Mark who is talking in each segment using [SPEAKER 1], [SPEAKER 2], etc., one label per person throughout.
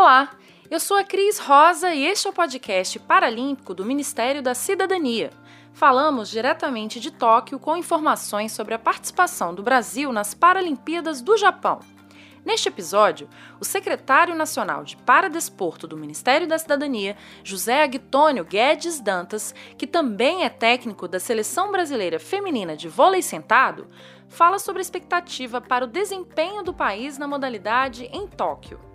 [SPEAKER 1] Olá, eu sou a Cris Rosa e este é o podcast paralímpico do Ministério da Cidadania. Falamos diretamente de Tóquio com informações sobre a participação do Brasil nas Paralimpíadas do Japão. Neste episódio, o secretário nacional de Paradesporto do Ministério da Cidadania, José Agtônio Guedes Dantas, que também é técnico da Seleção Brasileira Feminina de Vôlei Sentado, fala sobre a expectativa para o desempenho do país na modalidade em Tóquio.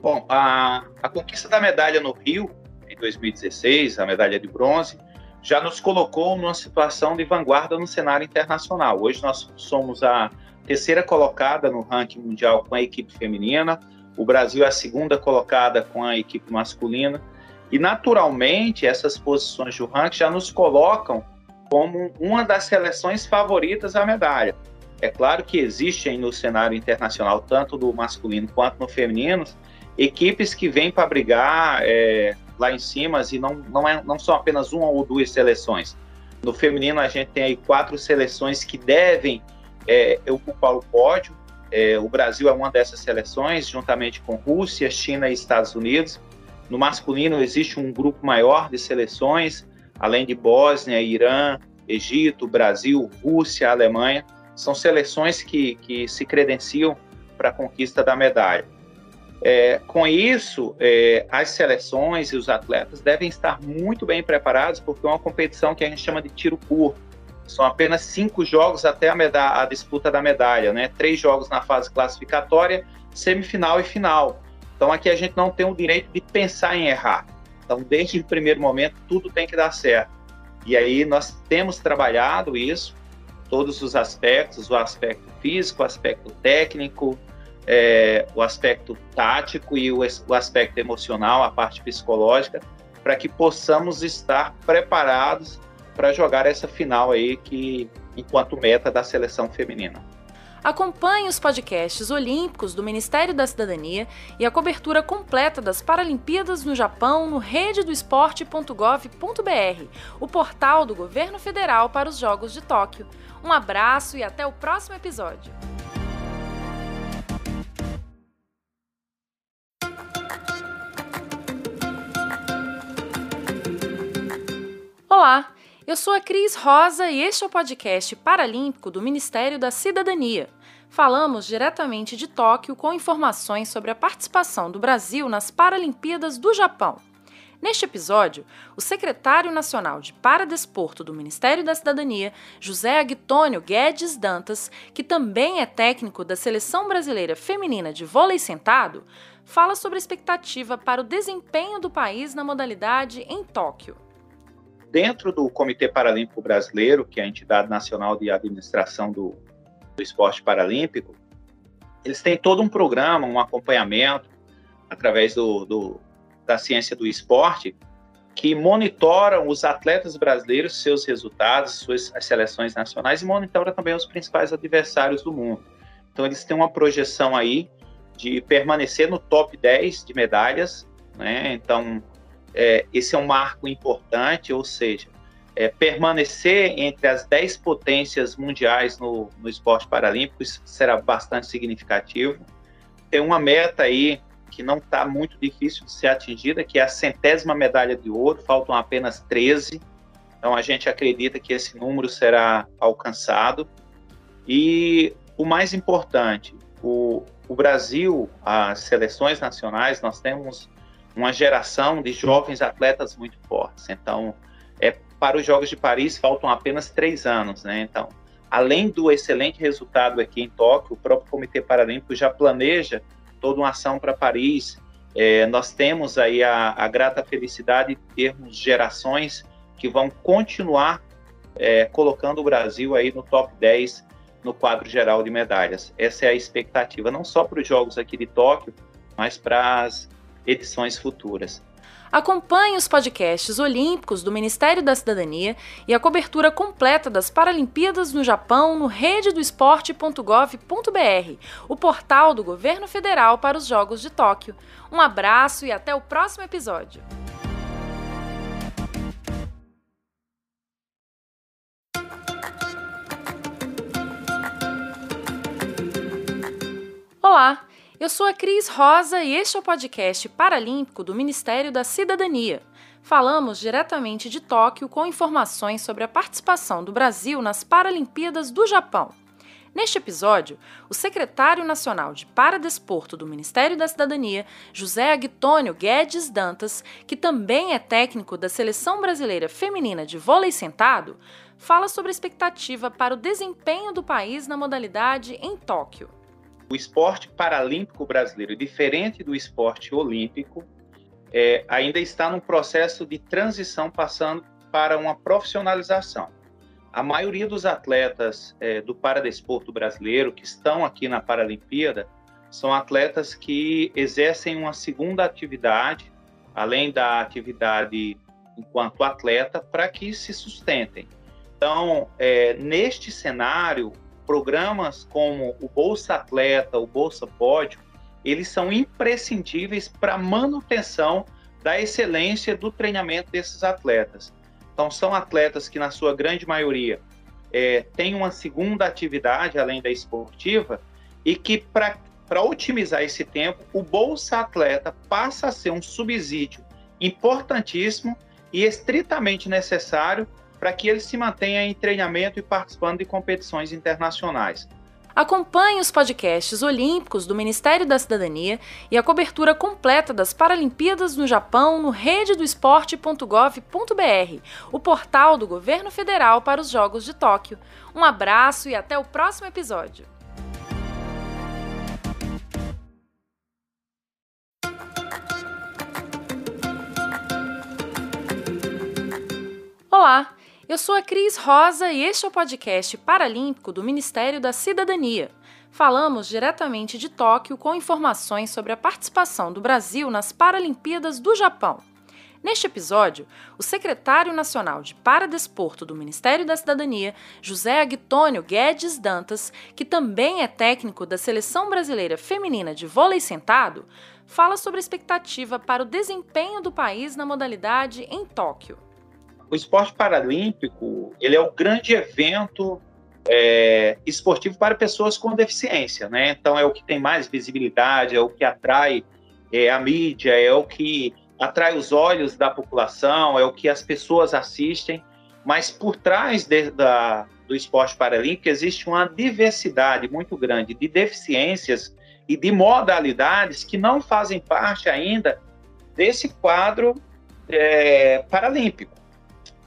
[SPEAKER 2] Bom, a, a conquista da medalha no Rio, em 2016, a medalha de bronze, já nos colocou numa situação de vanguarda no cenário internacional. Hoje nós somos a terceira colocada no ranking mundial com a equipe feminina, o Brasil é a segunda colocada com a equipe masculina, e naturalmente essas posições do ranking já nos colocam como uma das seleções favoritas à medalha. É claro que existem no cenário internacional, tanto do masculino quanto no feminino, equipes que vêm para brigar é, lá em cima e não, não, é, não são apenas uma ou duas seleções. No feminino, a gente tem aí quatro seleções que devem é, ocupar o pódio. É, o Brasil é uma dessas seleções, juntamente com Rússia, China e Estados Unidos. No masculino, existe um grupo maior de seleções, além de Bósnia, Irã, Egito, Brasil, Rússia, Alemanha. São seleções que, que se credenciam para a conquista da medalha. É, com isso, é, as seleções e os atletas devem estar muito bem preparados, porque é uma competição que a gente chama de tiro curto. São apenas cinco jogos até a, a disputa da medalha, né? Três jogos na fase classificatória, semifinal e final. Então aqui a gente não tem o direito de pensar em errar. Então, desde o primeiro momento, tudo tem que dar certo. E aí nós temos trabalhado isso, todos os aspectos, o aspecto físico, o aspecto técnico, é, o aspecto tático e o, o aspecto emocional, a parte psicológica, para que possamos estar preparados para jogar essa final aí que enquanto meta da seleção feminina.
[SPEAKER 1] Acompanhe os podcasts olímpicos do Ministério da Cidadania e a cobertura completa das Paralimpíadas no Japão no rededoesporte.gov.br, o portal do governo federal para os Jogos de Tóquio. Um abraço e até o próximo episódio. Olá, eu sou a Cris Rosa e este é o podcast paralímpico do Ministério da Cidadania. Falamos diretamente de Tóquio com informações sobre a participação do Brasil nas Paralimpíadas do Japão. Neste episódio, o secretário nacional de Paradesporto do Ministério da Cidadania, José Agtônio Guedes Dantas, que também é técnico da Seleção Brasileira Feminina de Vôlei Sentado, fala sobre a expectativa para o desempenho do país na modalidade em Tóquio
[SPEAKER 2] dentro do Comitê Paralímpico Brasileiro, que é a entidade nacional de administração do, do esporte paralímpico, eles têm todo um programa, um acompanhamento através do, do, da ciência do esporte que monitoram os atletas brasileiros, seus resultados, suas as seleções nacionais e monitoram também os principais adversários do mundo. Então eles têm uma projeção aí de permanecer no top 10 de medalhas, né? Então é, esse é um marco importante, ou seja, é, permanecer entre as 10 potências mundiais no, no esporte paralímpico, será bastante significativo. Tem uma meta aí que não está muito difícil de ser atingida, que é a centésima medalha de ouro, faltam apenas 13. Então a gente acredita que esse número será alcançado. E o mais importante, o, o Brasil, as seleções nacionais, nós temos uma geração de jovens atletas muito fortes. Então, é, para os Jogos de Paris faltam apenas três anos, né? Então, além do excelente resultado aqui em Tóquio, o próprio Comitê Paralímpico já planeja toda uma ação para Paris. É, nós temos aí a, a, grata felicidade de termos gerações que vão continuar é, colocando o Brasil aí no top 10 no quadro geral de medalhas. Essa é a expectativa, não só para os Jogos aqui de Tóquio, mas para as edições futuras.
[SPEAKER 1] Acompanhe os podcasts olímpicos do Ministério da Cidadania e a cobertura completa das Paralimpíadas no Japão no rededoesporte.gov.br, o portal do governo federal para os Jogos de Tóquio. Um abraço e até o próximo episódio. Olá! Eu sou a Cris Rosa e este é o podcast paralímpico do Ministério da Cidadania. Falamos diretamente de Tóquio com informações sobre a participação do Brasil nas Paralimpíadas do Japão. Neste episódio, o secretário nacional de Paradesporto do Ministério da Cidadania, José Agtônio Guedes Dantas, que também é técnico da Seleção Brasileira Feminina de Vôlei Sentado, fala sobre a expectativa para o desempenho do país na modalidade em Tóquio.
[SPEAKER 2] O esporte paralímpico brasileiro, diferente do esporte olímpico, é, ainda está num processo de transição passando para uma profissionalização. A maioria dos atletas é, do paradesporto brasileiro que estão aqui na Paralimpíada são atletas que exercem uma segunda atividade, além da atividade enquanto atleta, para que se sustentem. Então, é, neste cenário, programas como o Bolsa Atleta, o Bolsa Pódio, eles são imprescindíveis para a manutenção da excelência do treinamento desses atletas. Então, são atletas que, na sua grande maioria, é, têm uma segunda atividade além da esportiva e que, para otimizar esse tempo, o Bolsa Atleta passa a ser um subsídio importantíssimo e estritamente necessário para que ele se mantenha em treinamento e participando de competições internacionais.
[SPEAKER 1] Acompanhe os podcasts olímpicos do Ministério da Cidadania e a cobertura completa das Paralimpíadas no Japão no rededoesporte.gov.br, o portal do governo federal para os Jogos de Tóquio. Um abraço e até o próximo episódio. Eu sou a Cris Rosa e este é o podcast paralímpico do Ministério da Cidadania. Falamos diretamente de Tóquio com informações sobre a participação do Brasil nas Paralimpíadas do Japão. Neste episódio, o secretário nacional de Paradesporto do Ministério da Cidadania, José Agtônio Guedes Dantas, que também é técnico da Seleção Brasileira Feminina de Vôlei Sentado, fala sobre a expectativa para o desempenho do país na modalidade em Tóquio
[SPEAKER 2] o esporte paralímpico ele é o grande evento é, esportivo para pessoas com deficiência, né? Então é o que tem mais visibilidade, é o que atrai é, a mídia, é o que atrai os olhos da população, é o que as pessoas assistem. Mas por trás de, da, do esporte paralímpico existe uma diversidade muito grande de deficiências e de modalidades que não fazem parte ainda desse quadro é, paralímpico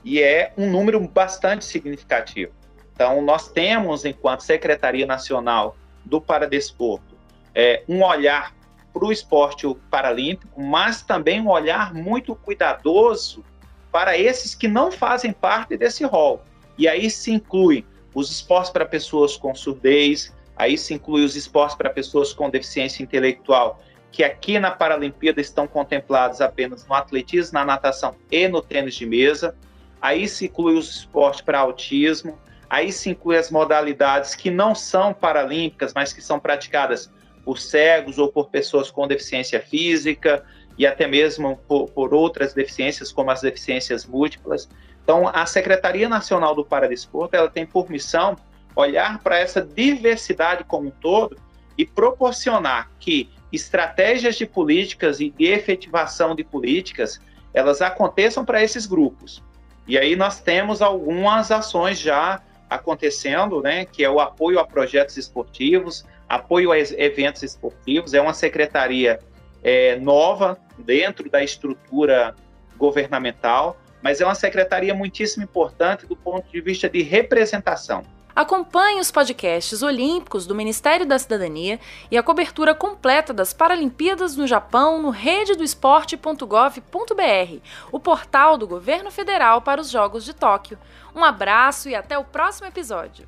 [SPEAKER 2] e é um número bastante significativo. Então, nós temos, enquanto Secretaria Nacional do Paradesporto, é, um olhar para o esporte paralímpico, mas também um olhar muito cuidadoso para esses que não fazem parte desse rol. E aí se inclui os esportes para pessoas com surdez, aí se inclui os esportes para pessoas com deficiência intelectual, que aqui na Paralimpíada estão contemplados apenas no atletismo, na natação e no tênis de mesa aí se inclui os esportes para autismo, aí se inclui as modalidades que não são paralímpicas, mas que são praticadas por cegos ou por pessoas com deficiência física e até mesmo por, por outras deficiências, como as deficiências múltiplas. Então, a Secretaria Nacional do Paradesporto ela tem por missão olhar para essa diversidade como um todo e proporcionar que estratégias de políticas e de efetivação de políticas elas aconteçam para esses grupos. E aí nós temos algumas ações já acontecendo, né, que é o apoio a projetos esportivos, apoio a eventos esportivos, é uma secretaria é, nova dentro da estrutura governamental, mas é uma secretaria muitíssimo importante do ponto de vista de representação.
[SPEAKER 1] Acompanhe os podcasts olímpicos do Ministério da Cidadania e a cobertura completa das Paralimpíadas no Japão no rededoesporte.gov.br, o portal do governo federal para os Jogos de Tóquio. Um abraço e até o próximo episódio.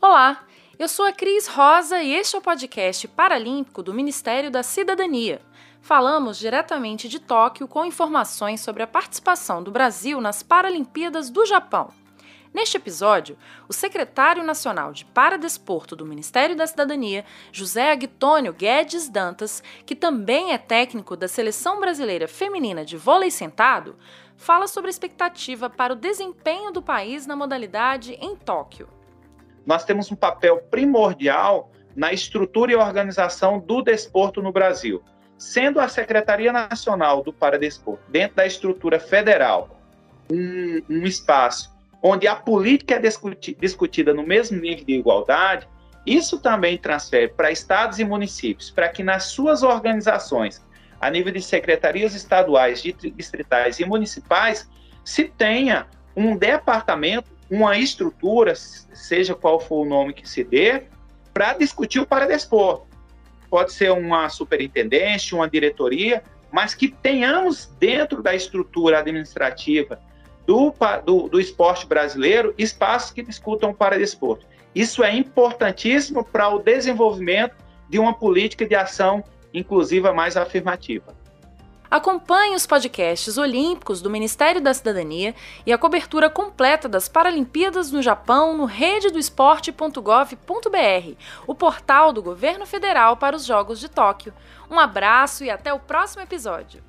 [SPEAKER 1] Olá! Eu sou a Cris Rosa e este é o podcast paralímpico do Ministério da Cidadania. Falamos diretamente de Tóquio com informações sobre a participação do Brasil nas Paralimpíadas do Japão. Neste episódio, o secretário nacional de Paradesporto do Ministério da Cidadania, José Agtônio Guedes Dantas, que também é técnico da Seleção Brasileira Feminina de Vôlei Sentado, fala sobre a expectativa para o desempenho do país na modalidade em Tóquio.
[SPEAKER 2] Nós temos um papel primordial na estrutura e organização do desporto no Brasil, sendo a Secretaria Nacional do Paradesporto, dentro da estrutura federal, um, um espaço onde a política é discuti discutida no mesmo nível de igualdade, isso também transfere para estados e municípios, para que nas suas organizações, a nível de secretarias estaduais, distritais e municipais, se tenha um departamento, uma estrutura, seja qual for o nome que se dê, para discutir o paradesporto. Pode ser uma superintendência, uma diretoria, mas que tenhamos dentro da estrutura administrativa do, do, do esporte brasileiro espaços que discutam o paradesporto. Isso é importantíssimo para o desenvolvimento de uma política de ação inclusiva mais afirmativa.
[SPEAKER 1] Acompanhe os podcasts olímpicos do Ministério da Cidadania e a cobertura completa das Paralimpíadas no Japão no rededoesporte.gov.br, o portal do governo federal para os Jogos de Tóquio. Um abraço e até o próximo episódio.